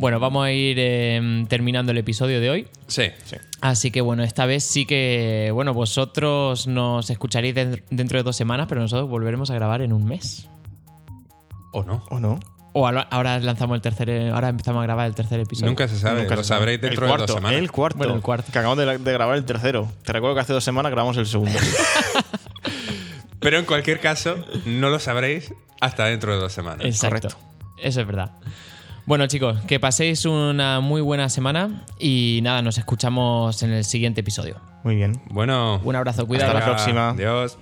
Bueno, vamos a ir eh, terminando el episodio de hoy. Sí. Así que bueno, esta vez sí que, bueno, vosotros nos escucharéis den- dentro de dos semanas, pero nosotros volveremos a grabar en un mes. ¿O no? ¿O no? O ahora, lanzamos el tercer, ahora empezamos a grabar el tercer episodio. Nunca se sabe. Nunca Lo se sabe. sabréis dentro el de cuarto, dos semanas. El cuarto. Bueno, el cuarto. Que acabamos de, de grabar el tercero. Te recuerdo que hace dos semanas grabamos el segundo. Pero en cualquier caso, no lo sabréis hasta dentro de dos semanas. Exacto. Correcto. Eso es verdad. Bueno, chicos, que paséis una muy buena semana y nada, nos escuchamos en el siguiente episodio. Muy bien. Bueno. Un abrazo, cuidado. Hasta la próxima. Adiós.